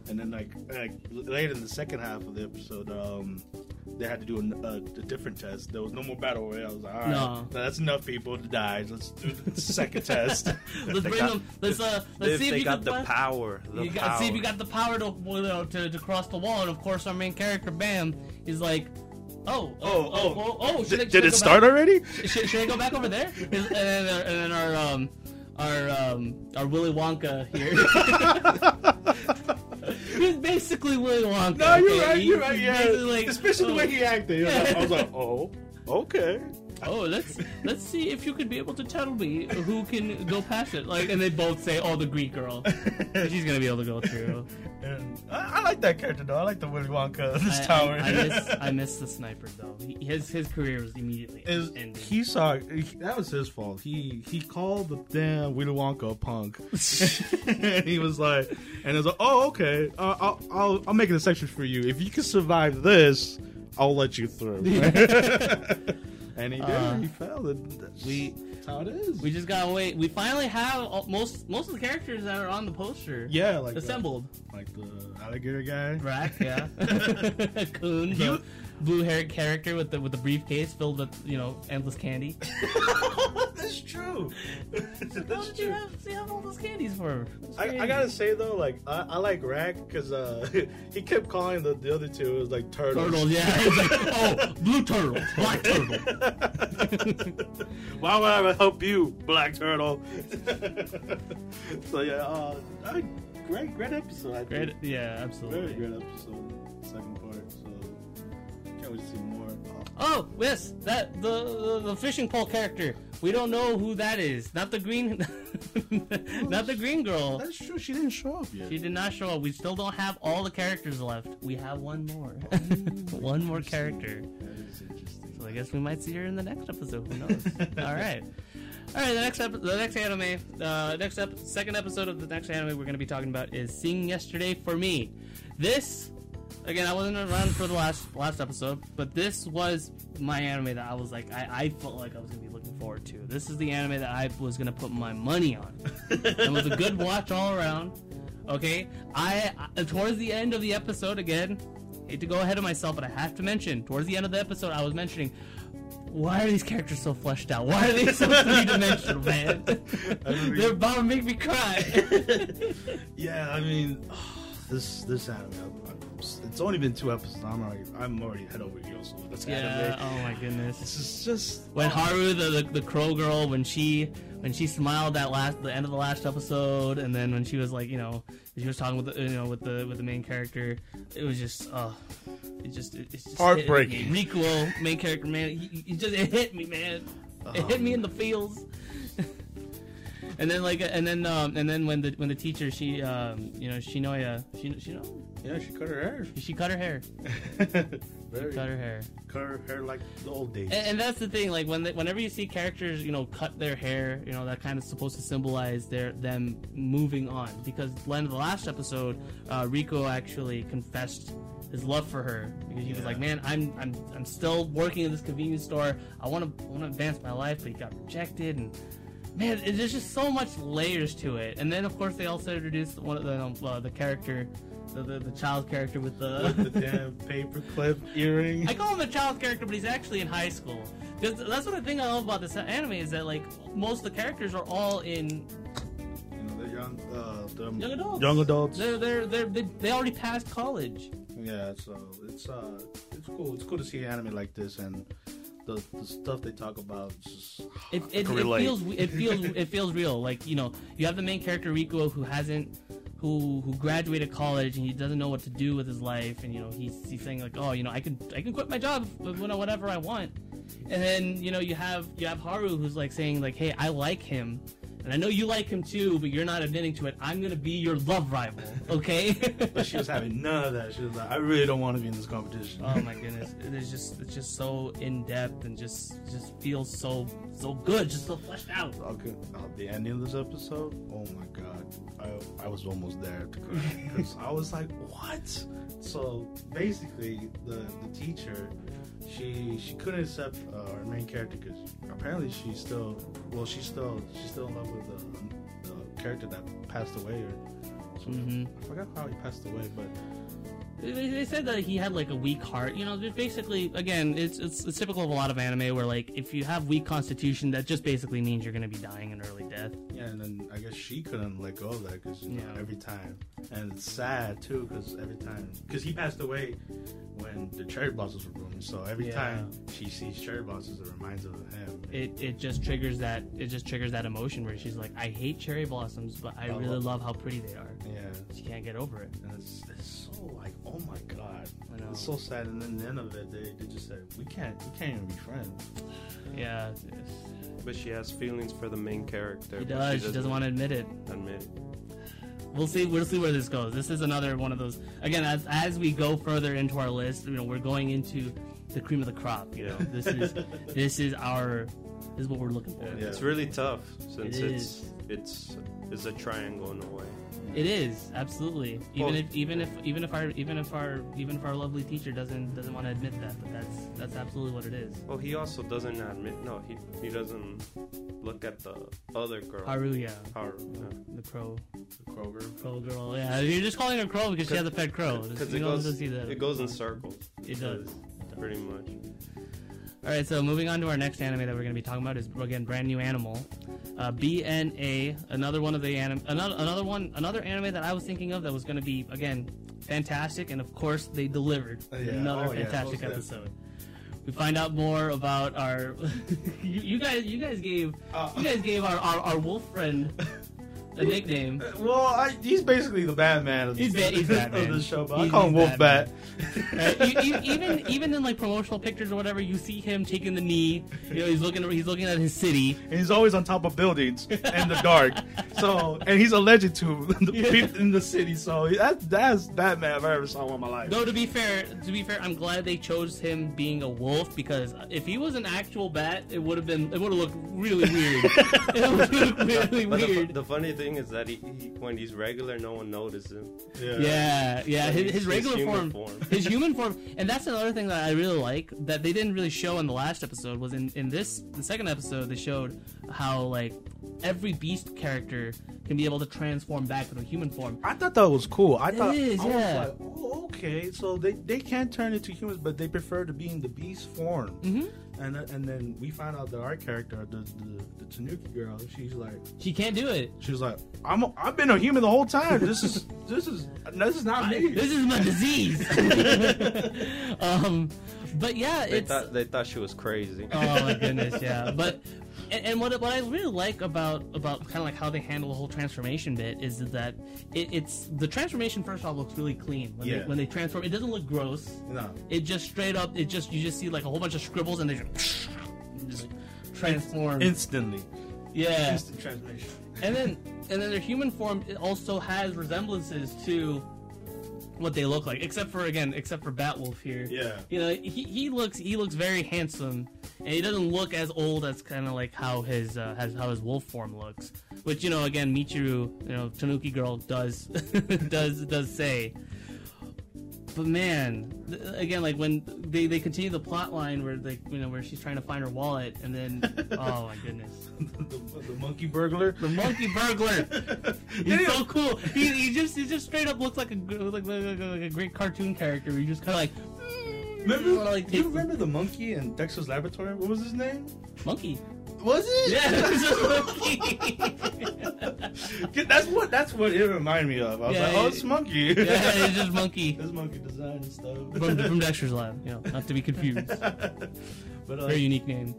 and then like like later in the second half of the episode, um. They had to do a, a, a different test. There was no more battle royale. I was like, all right, No. that's enough people to die. Let's do the second test. let's bring got- him. Let's uh, let's If see if they you got can the find- power. The You power. got see if you got the power to you know, to, to cross the wall, and of course our main character Bam is like, oh oh oh oh, oh, should Did, should I did it start back? already? Should, should I go back over there? And then, and then our um our um our Willy Wonka here. He's basically Willy Wonka. No, you're okay? right. You're right. Yeah, like, especially the oh, way he acted. I was like, oh, okay. Oh, let's let's see if you could be able to tell me who can go past it. Like, and they both say, "Oh, the Greek girl. She's gonna be able to go through." And I, I like that character though. I like the Willy Wonka, this I, tower. I, I miss I miss the sniper though. He, his his career was immediately Is ended. he saw that was his fault. He he called the damn Willy Wonka a punk, and he was like, and it was like, oh okay, uh, I'll I'll I'll make an exception for you. If you can survive this, I'll let you through. And he did. Uh, he failed. That's, we- that's how it is. We just gotta wait. We finally have all, most most of the characters that are on the poster yeah, like the, assembled. like the alligator guy. Rak, yeah. Khun, the You- blue-haired character with the with the briefcase filled with you know endless candy. That's true. How That's did you true. have, you have all those candies for? That's I, I gotta say though, like I, I like Rak because uh, he kept calling the, the other two it was like turtles. Turtles, yeah. It's like, oh, blue turtle, black turtle. Why would I help you, Black Turtle? so yeah, uh, I, great, great episode. I Great, think. yeah, very absolutely. great episode. Second part, so can't wait to see more. Oh, yes, that the, the the fishing pole character. We don't know who that is. Not the green, not the green girl. That's true. She didn't show up yet. She did not show up. We still don't have all the characters left. We have one more. one more character. That is interesting. So I guess we might see her in the next episode. Who knows? all right. All right, the next epi- the next anime, uh, next ep- second episode of the next anime we're going to be talking about is "Sing Yesterday for Me." This, again, I wasn't around for the last last episode, but this was my anime that I was like, I, I felt like I was going to be looking forward to. This is the anime that I was going to put my money on. it was a good watch all around. Okay, I towards the end of the episode again. Hate to go ahead of myself, but I have to mention towards the end of the episode, I was mentioning why are these characters so fleshed out? Why are they so three dimensional, man? They're about to make me cry. yeah, I mean, this this anime. I- I- It's only been two episodes. I'm already I'm already head over heels with this yeah. anime. Oh my goodness. This is just When oh, Haru, the, the the crow girl, when she when she smiled that last the end of the last episode, and then when she was like, you know, she was talking with the you know with the with the main character, it was just oh, it just it, it's just Heartbreaking. Hit, Rikuo, main character, man, he, he just it hit me, man. It oh, hit me in the feels. And then like and then um and then when the when the teacher she um you know Shinako she she know yeah, she cut her hair. she cut her hair. Very cut her hair. Cut her hair like the old days. and, and that's the thing like when they, whenever you see characters you know cut their hair you know that kind of supposed to symbolize their them moving on. Because in the last episode uh, Rikuo actually confessed his love for her. Because he was like man I'm I'm I'm still working in this convenience store. I want to want to advance my life but he got rejected and man it- there's just so much layers to it and then of course they also introduced one of the um, uh, the character the, the, the child character with the, with the damn paperclip earring. I call him a child character, but he's actually in high school. That's what the thing I love about this anime is that like most of the characters are all in you know, the young, uh, the Young adults. Young adults. They're, they're, they're, they they already passed college. Yeah, so it's uh, it's cool. It's cool to see anime like this and the, the stuff they talk about. is Just, It, it, it feels it feels it feels real. Like you know, you have the main character Rikuo who hasn't who who graduated college and he doesn't know what to do with his life, and you know he's he's saying like, oh, you know, I can I can quit my job whatever I want, and then you know you have you have Haru who's like saying like, hey, I like him. And I know you like him too, but you're not admitting to it. I'm gonna be your love rival, okay? But she was having none of that. She was like, I really don't want to be in this competition. oh my goodness, it is just it's just so in depth and just just feels so so good, just so fleshed out. Okay, uh, the ending of this episode. Oh my god, I, I was almost there to cry because I was like, what? So basically, the the teacher, she she couldn't accept uh, our main character because apparently she's still well she's still she's still in love with the, the character that passed away or. Mhm. I forgot how he passed away, but They, said that he had like a weak heart. You know, basically, again, it's, it's it's typical of a lot of anime where like if you have weak constitution, that just basically means you're gonna be dying an early death. yeah, and then I guess she couldn't let go of that because you know, Yeah. every time, and it's sad too because every time because he passed away when the cherry blossoms were blooming. So every Yeah. time she sees cherry blossoms, it reminds her of him. It it just triggers that it just triggers that emotion where she's like, I hate cherry blossoms, but I I really love- love how pretty they are. Yeah, She can't get over it. And it's, it's so like, oh my god, I know. it's so sad. And then the end of it, they, they just said we can't we can't even be friends. Yeah, it's- it's- But she has feelings for the main character. she but does. She doesn't want to admit it. admit it. We'll see. We'll see where this goes. This is another one of those. Again, as as we go further into our list, you know, we're going into the cream of the crop. You know, this is this is our this is what we're looking for. Yeah. It's really tough since It it's it's it's a triangle in a way. It is absolutely. Even Well- if even if even if our even if our even if our lovely teacher doesn't doesn't want to admit that, but that's that's absolutely what it is. Well, he also doesn't admit. No, he he doesn't look at the other girl. Haru, yeah, Haru, yeah. the crow, the Kroger. crow girl. Yeah, you're just calling her crow because she has a pet crow. Because it goes see that. it goes in circles. It does. pretty much. All right, so moving on to our next anime that we're going to be talking about is again brand new animal, uh, BNA. Another one of the anime, another another one another anime that I was thinking of that was going to be again fantastic, and of course they delivered Uh, yeah. another Oh, fantastic Most episode. We find out more about our. you, you guys, you guys gave Uh, you guys gave our, our, our wolf friend a nickname. Uh, well, I, he's basically the Batman of, He's the, ba- he's Batman. of the show, but I He's- call him he's Wolf Bat. Right? You- you- even even in like promotional pictures or whatever, you see him taking the knee. You know, he's looking he's looking at his city. and he's always on top of buildings in the dark. So, and he's a legend to the people in the city. So that that's Batman if I ever saw in my life. Though to be fair, to be fair, I'm glad they chose him being a wolf because if he was an actual bat, it would have been it would have looked really weird. it would look really But the, fu- weird. the funny thing is that he, he when he's regular, no one notices him. Yeah, yeah. Like, His, his his regular human form, form. his human form, and that's another thing that I really like that they didn't really show in the last episode. Was in in this the second episode they showed how like every beast character can be able to transform back into a human form. I thought that was cool. I It thought is, I was yeah. like, oh, okay. So they, they can turn into humans, but they prefer to be in the beast form. hmm And and then we find out that our character, the the, the Tanuki girl, she's like She can't do it. she's like I'm a, I've been a human the whole time. This is this is this is not me. This is my disease. um, but yeah, They it's thought they thought she was crazy. oh my goodness, yeah. But and, and what what I really like about about kind of like how they handle the whole transformation bit is that it, it's the transformation first off looks really clean when they when they transform. It doesn't look gross. no. It just straight up. It just you just see like a whole bunch of scribbles and they just, just transform. Instantly. yeah, Instant transformation. and then and then their human form it also has resemblances to what they look like, except for again, except for Batwolf here. Yeah. You know, he, he looks he looks very handsome, and he doesn't look as old as kind of like how his uh, has how his wolf form looks. Which you know, again, Michiru, you know, Tanuki girl does does does say. But man, th- again, like when they, they continue the plot line where they you know where she's trying to find her wallet, and then oh my goodness, the, the monkey burglar. the monkey burglar. He's so cool. He, he just he just straight up looks like a like, like, like, like a great cartoon character. He just kind of like Remember, wanna, like, you remember the monkey in Dexter's Laboratory? What was his name? monkey. Was it? Yeah, it's a monkey. that's what that's what it reminded me of. I was Yeah, like, oh, it's monkey. yeah, it's just monkey It's monkey design and stuff. from, from Dexter's Lab. You know, not to be confused. but uh, Very unique name.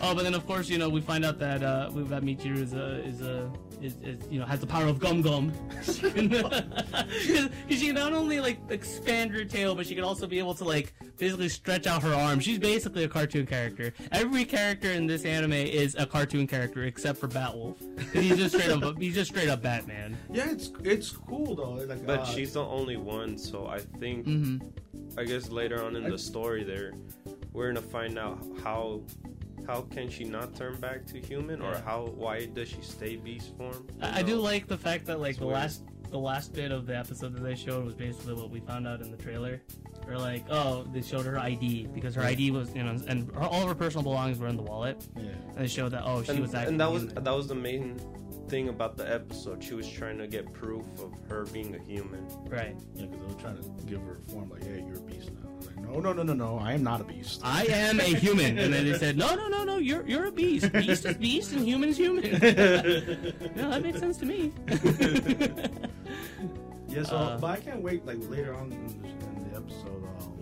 Oh, but then of course you know we find out that uh, we that Michiru is a is a is, is you know has the power of gum gum. she can, she can not only like expand her tail, but she can also be able to like basically stretch out her arms. She's basically a cartoon character. Every character in this anime is a cartoon character except for Batwolf. He's just straight up he's just straight up Batman. yeah, it's it's cool though. Like, But uh, she's the only one, so I think hmm I guess later on in the story there, we're gonna find out how how can she not turn back to human, or Yeah. how why does she stay beast form? I, I do like the fact that like It's the weird. last the last bit of the episode that they showed was basically what we found out in the trailer. Or like, oh, they showed her ID because her ID was, you know, and her, all of her personal belongings were in the wallet. yeah. And they showed that, oh, she and, was actually. and that was human. that was the main thing about the episode. She was trying to get proof of her being a human. right. Yeah, because they were trying to give her a form like, "Hey, you're a beast now." I was like, no, no, no, no, no, I am not a beast. I am a human, and then they said, no, no, no, no, you're you're a beast. Beast is beast, and human is human. no, that makes sense to me. yeah, so Uh, but I can't wait like later on in the, in the episode, um,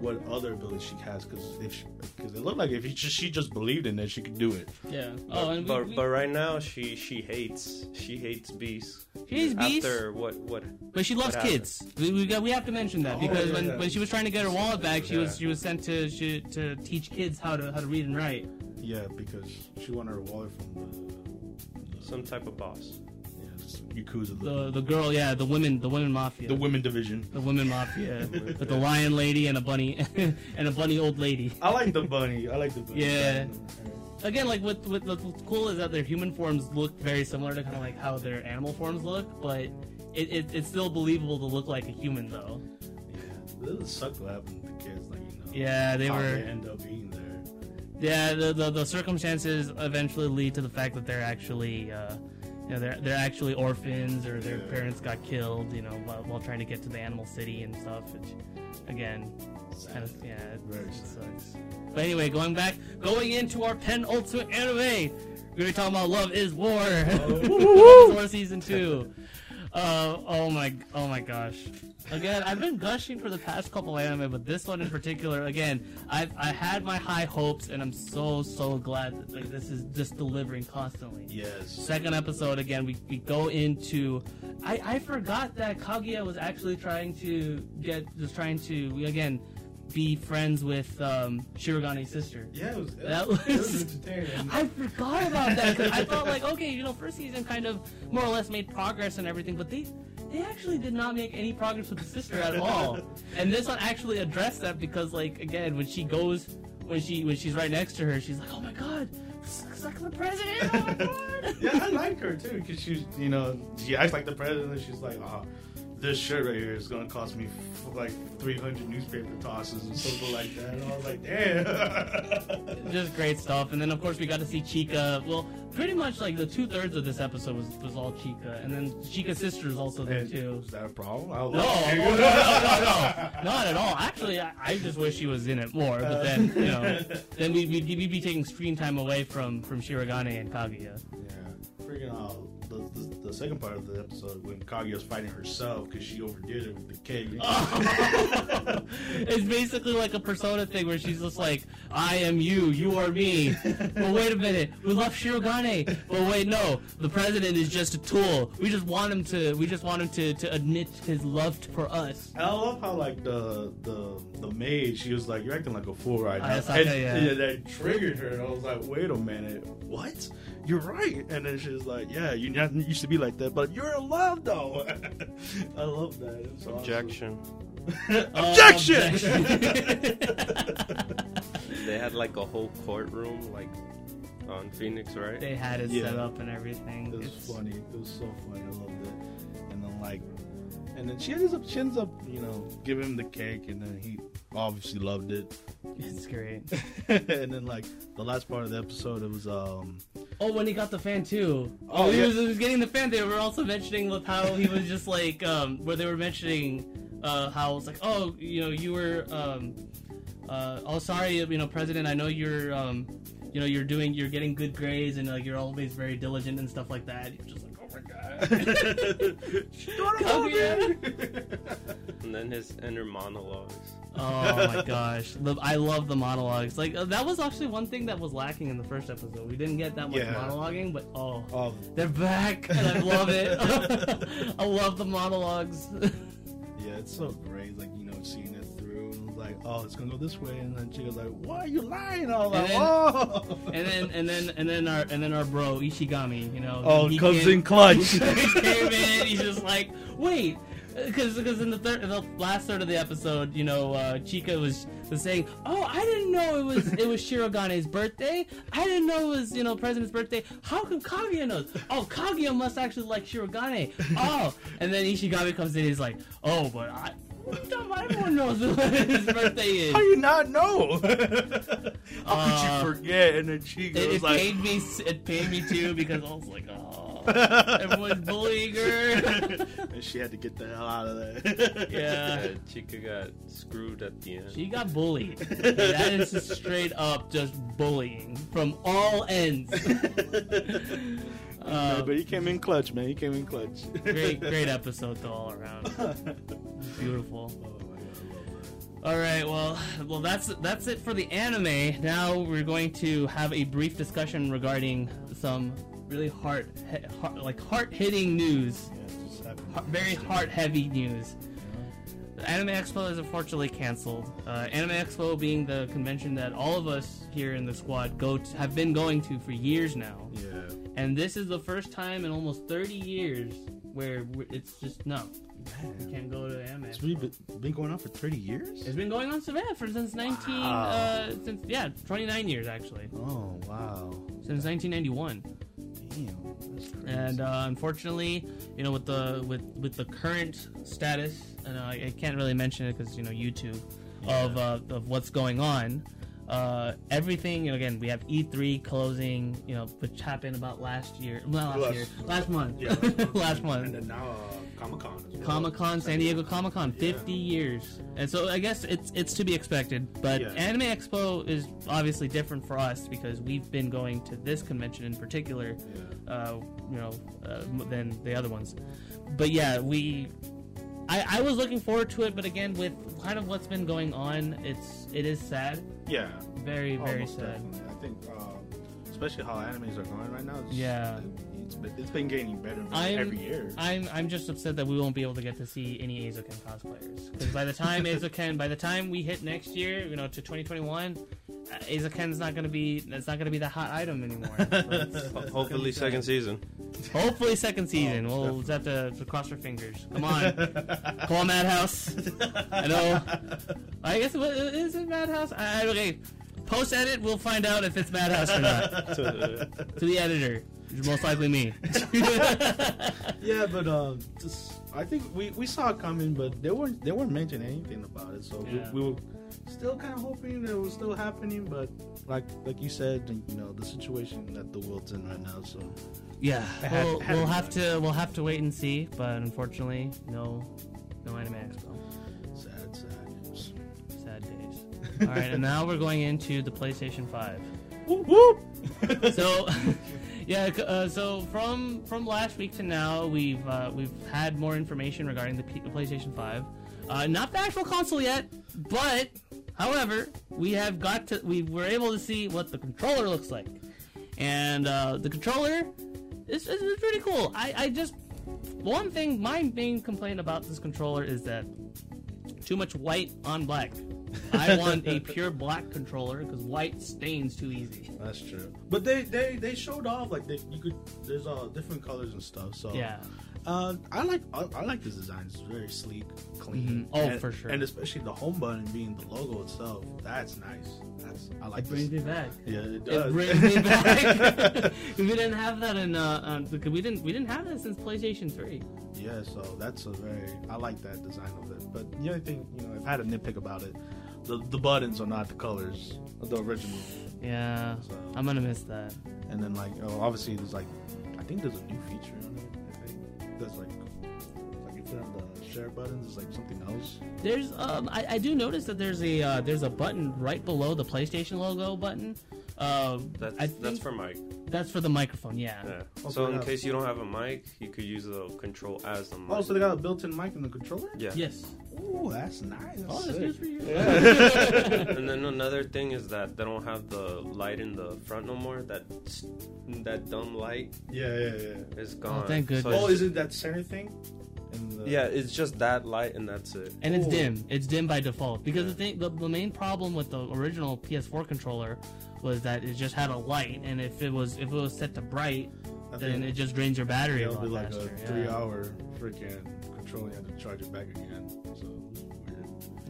what other abilities she has because if because it looked like if he just, she just believed in it, she could do it. yeah. But, Oh, and we, but, we, but right now she she hates she hates beast. she's beast. After what what But she loves kids. We, we got we have to mention that Oh, because yeah, when, yeah. when she was trying to get her wallet back, she was she was sent to she, to teach kids how to how to read and write. Yeah, because she wanted her wallet from the, the some type of boss. Yakuza, the, The girl, yeah, the women the women mafia. the women division. the women mafia with the lion lady and a bunny and a bunny old lady. I like the bunny. I like the bunny. Yeah. Again, like with what's cool is that their human forms look very similar to kind of like how their animal forms look, but it, it, it's still believable to look like a human though. Yeah, this would suck what happened to the kids. Like you know, Yeah, they how were. they end up being there. Yeah, the, the the circumstances eventually lead to the fact that they're actually, uh, you know, they're they're actually orphans or their Yeah. parents got killed, you know, while, while trying to get to the animal city and stuff. Which, again, kind of yeah, it, it sucks. But anyway, going back, going into our penultimate anime, we're gonna be talking about Love Is War, Love is War season two. Uh, oh my, oh my gosh. Again, I've been gushing for the past couple anime, but this one in particular, again, I've I had my high hopes, and I'm so so glad that like this is just delivering constantly. Yes. Second episode again, we, we go into. I, I forgot that Kaguya was actually trying to get just trying to again be friends with um, Shirogane's sister. Yeah, it was, That was, it was entertaining. I forgot about that 'cause I thought like okay, you know, first season kind of more or less made progress and everything, but they they actually did not make any progress with the sister at all. and this one actually addressed that because like again, when she goes when she when she's right next to her, she's like, oh my god, like the president. Oh my god. yeah, I like her too because she's, you know, she acts like the president. She's like, oh, this shirt right here is gonna cost me f- like 300 newspaper tosses and something like that. And I was like, damn. just great stuff. And then of course we got to see Chika. Well, pretty much like the two thirds of this episode was, was all Chika, and then Chika's sister is also there And too. Is that a problem? I No, no, no, no, no, not at all. Actually, I, I just wish she was in it more. But then, you know, then we, we'd, we'd be taking screen time away from from Shirogane and Kaguya. Yeah, freaking uh, the, the, the second part of the episode when Kaguya's fighting herself because she overdid it with the cake. it's basically like a persona thing where she's just like, I am you, you are me. But wait a minute, we love Shirogane. But wait, no, the president is just a tool. We just want him to, we just want him to, to admit his love for us. I love how like the the the maid, she was like, "You're acting like a fool right now," Hayasaka, and oh, yeah. that triggered her. And I was like, "Wait a minute, what? You're right." And then she's like, "Yeah, you not used to be like that, but you're in love though." I love that. It's awesome. Objection. Objection! They had like a whole courtroom like on Phoenix, right? they had it Yeah. set up and everything. It was It's- funny. It was so funny. I loved it. And then like, and then she ends up, she ends up, you know, giving him the cake, and then he obviously loved it. It's great. and then like the last part of the episode, it was um, Oh, when he got the fan too. Oh, Oh, he, yeah. was, he was getting the fan. They were also mentioning with how he was just like, um, where they were mentioning uh, how it's like, oh, you know, you were, um, uh, oh, sorry, you know, President, I know you're, um, you know you're doing you're getting good grades and like you're always very diligent and stuff like that. You're just like, my god. Kaguya. And then his inner monologues. Oh my gosh, the, I love the monologues. Like uh, that was actually one thing that was lacking in the first episode. We didn't get that much Yeah. monologuing, but oh, Oh, they're back, and I love it. I love the monologues. yeah, it's so great. Like you know, seeing it through, and like, oh, it's gonna go this way, and then Chika's like, why are you lying? All like, And then- and then and then and then our and then our bro Ishigami, you know, oh, he comes came- in clutch. he came in. He's just like, wait, because because in the third, in the last third of the episode, you know, uh, Chika was was saying, oh, I didn't know it was it was Shirogane's birthday. I didn't know it was you know President's birthday. How come Kaguya knows? Oh, Kaguya must actually like Shirogane. Oh, and then Ishigami comes in. He's like, oh, but I. Everyone knows what his birthday is. How you not know? How could Uh, you forget? And then Chika It, was it like, pained me. It pained me too because I was like, oh, everyone's bullying her. and she had to get the hell out of there. yeah, Yeah, Chika got screwed at the end. she got bullied. that is just straight up just bullying from all ends. Uh, but he came in clutch, man. He came in clutch. great, great episode though all around. Beautiful. All right, well, well, that's that's it for the anime. Now we're going to have a brief discussion regarding some really he, heart like heart hitting news. Heart- very heart heavy news. The Anime Expo is unfortunately canceled. Uh, Anime Expo being the convention that all of us here in the squad go to, have been going to for years now, Yeah. And this is the first time in almost 30 years where it's just no, you can't go to Anime. It's really been, been going on for 30 years? It's been going on so bad for since 19 Wow. uh, since yeah 29 years actually Oh, wow. since 1991. Damn. That's crazy. and uh, unfortunately, you know, with the with with the current status, and uh, I can't really mention it because you know YouTube of uh, of what's going on. Uh, everything know, again, we have E3 closing, you know, which happened about last year, not last Last- year, last month, Yeah, last month. last and then now uh, Comic Con well. Comic Con, San Diego Comic Con, Yeah. 50 years, and so I guess it's it's to be expected. But Yeah. Anime Expo is obviously different for us because we've been going to this convention in particular uh, you know, uh, than the other ones. But yeah, we. I, I was looking forward to it, but again, with kind of what's been going on, it's it is sad, Yeah. very very most sad. definitely. I think, um, especially how animes are going right now. Yeah. It's been, it's been getting better I'm- every year. I'm I'm just upset that we won't be able to get to see any Eizouken cosplayers because by the time Eizouken, by the time we hit next year, you know, to 2021, uh, Eizouken's not gonna be it's not gonna be the hot item anymore. It's- Ho- Hopefully, second season. hopefully, second season. Oh, we'll just have to, to cross our fingers. Come on, come on, Madhouse. I know. I guess what is it Madhouse? I, I- okay. Post edit, we'll find out if it's Madhouse or not. To, To the editor, which most likely me. yeah, but um, just I think we, we saw it coming, but they weren't they weren't mentioning anything about it. So Yeah. we, we were still kind of hoping that it was still happening, but like like you said, you know the situation that the world's in right now. So yeah, had- we'll, had we'll have to we'll have to wait and see. But unfortunately, no, no anime expo. sad, sad news. Sad days. All right, and now we're going into the PlayStation Five. Whoop, whoop. so yeah uh, so from from last week to now we've uh, we've had more information regarding the, P- PlayStation 5 uh, not the actual console yet but however we have got to we were able to see what the controller looks like. And uh, the controller is, is pretty cool. I, I just one thing my main complaint about this controller is that too much white on black I want a pure black controller because white stains too easy That's true. But they they they showed off like they you could there's uh different colors and stuff. So yeah Uh, I like I, I like this design. It's very sleek, clean. Mhm. Oh, and, for sure. And especially the home button being the logo itself. That's nice. That's I like It brings this. me back. Yeah, it It does. brings me back. we didn't have that in uh, um, because we didn't we didn't have that since PlayStation Three. yeah, so that's a very I like that design of it. But the only thing you know, if I had a nitpick about it, the the buttons are not the colors of the original. Yeah, So I'm gonna miss that. and then like oh, obviously there's like I think there's a new feature on it. I think there's like like if you have the share buttons, it's like something else. There's um I, I do notice that there's a uh, there's a button right below the PlayStation logo button. Uh, That's I that's for mic. that's for the microphone. Yeah. Yeah. Also, So in yeah. case you don't have a mic, you could use the control as the mic. Oh, so they got a built-in mic in the controller? yeah. Yes. Ooh, that's nice. That's Oh, that's sick. good for you. and then another thing is that they don't have the light in the front no more. That that dumb light Yeah, yeah, yeah. It's oh, gone. thank So. Oh, is it that center thing? The... yeah, it's just that light and that's it. and it's Ooh. dim. It's dim by default because the thing, the, the main problem with the original PS4 controller was that it just had a light, and if it was if it was set to bright, I then it just drains your battery a it'll lot be like faster. a yeah. three-hour freaking control. You have to charge it back again.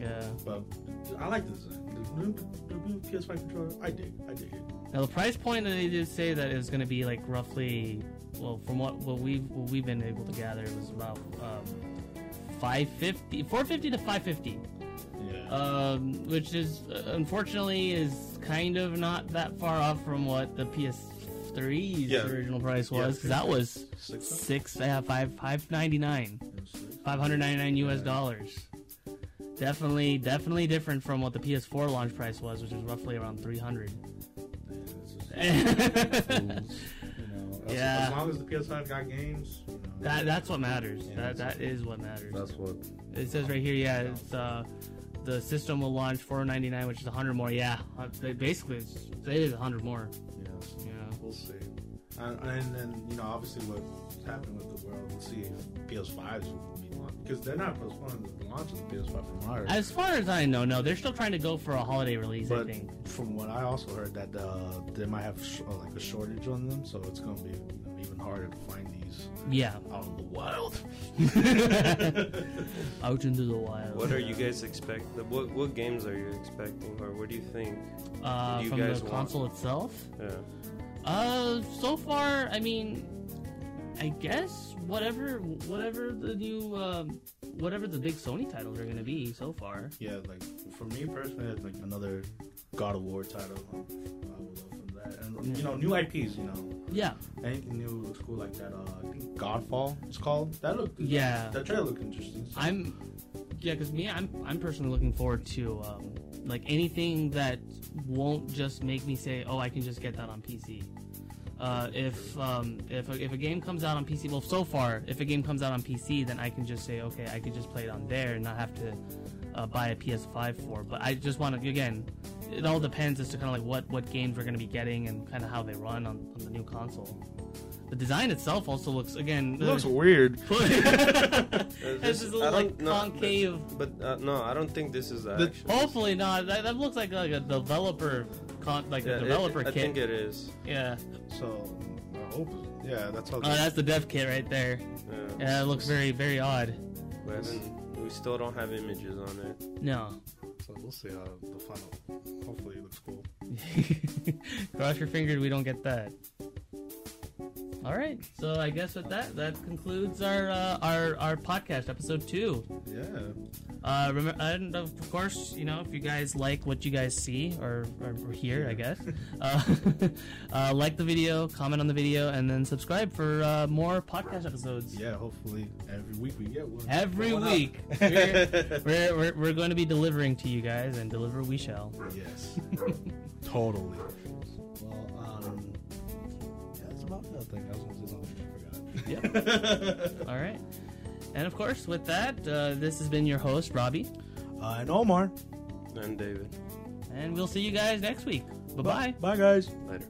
So it's weird. Yeah. But I like the design. The new, the new PS5 controller, I dig. I dig it. Now the price point that they did say that it was going to be like roughly, well, from what what we've what we've been able to gather, it was about um, 550, 450 to 550. Yeah. um, which is uh, unfortunately is kind of not that far off from what the PS3's Yeah. original price Yeah, was. 'cause that was Six. six, yeah, five, five ninety nine, five hundred ninety nine U.S. Yeah. dollars. Definitely, definitely different from what the PS4 launch price was, which was roughly around three hundred. You know, as, Yeah. as long as the PS5 got games, you know, That that's what matters. Yeah, that that's- what matters. that's what. It says right here, yeah, it's uh, the system will launch four ninety nine, which is hundred more. Yeah, uh, basically it's, it is hundred more. You know, so Yeah. we'll see. And, and then you know, obviously, what's happening with the world. We'll see if PS5s will be launched because they're not postponing the launch of the PS5 from our. As far as I know, no, they're still trying to go for a holiday release. I think. from what I also heard, that uh, they might have sh- uh, like a shortage on them, so it's gonna be you know, even harder to find these Yeah, out in the wild. out into the wild. What are you guys expect? What what games are you expecting, or what do you think? uh, you from guys the want? console itself? Yeah. Uh, so far, I mean, I guess whatever, whatever the new, um, whatever the big Sony titles are gonna be so far. Yeah, like for me personally, it's like another God of War title. I would love from that, and you know, new IPs. You know, Yeah, anything new looks cool like that. Uh, I think Godfall it's called. That looked Yeah. That trailer looked interesting. I'm, yeah, because me, I'm, I'm personally looking forward to, um, like anything that won't just make me say, oh, I can just get that on PC. Uh, if um, if a, if a game comes out on PC, well, so far, if a game comes out on PC, then I can just say, okay, I can just play it on there and not have to uh, buy a PS5 for. But I just want to again, it all depends as to kind of like what what games we're going to be getting and kind of how they run on, on the new console. The design itself also looks again. It looks weird. this is a little like no, concave. But uh, no, I don't think this is that. The- Hopefully not. That, that looks like like a developer, con- like Yeah, a it- developer I kit. I think it is. yeah. So I hope. Yeah, that's all. Oh, that's the dev kit right there. Yeah. Yeah, it looks very very odd. We, we still don't have images on it. No. So we'll see how the final. Hopefully, it looks cool. Cross your fingers we don't get that. All right. So I guess with that, that concludes our uh, our our podcast episode two. Yeah. Uh, remember, and of course, you know, if you guys like what you guys see or, or, or hear, I guess, uh, uh, like the video, comment on the video, and then subscribe for uh, more podcast episodes. Yeah. Hopefully, every week we get one. Every One week, we're, we're, we're, we're going to be delivering to you guys, and deliver we shall. Yes. totally. Yeah, that's about. I was gonna say something. I forgot. All right. And of course, with that, uh, this has been your host, Robbie, Uh, and Omar. And David. and we'll see you guys next week. Bye bye. Bye, guys. Later.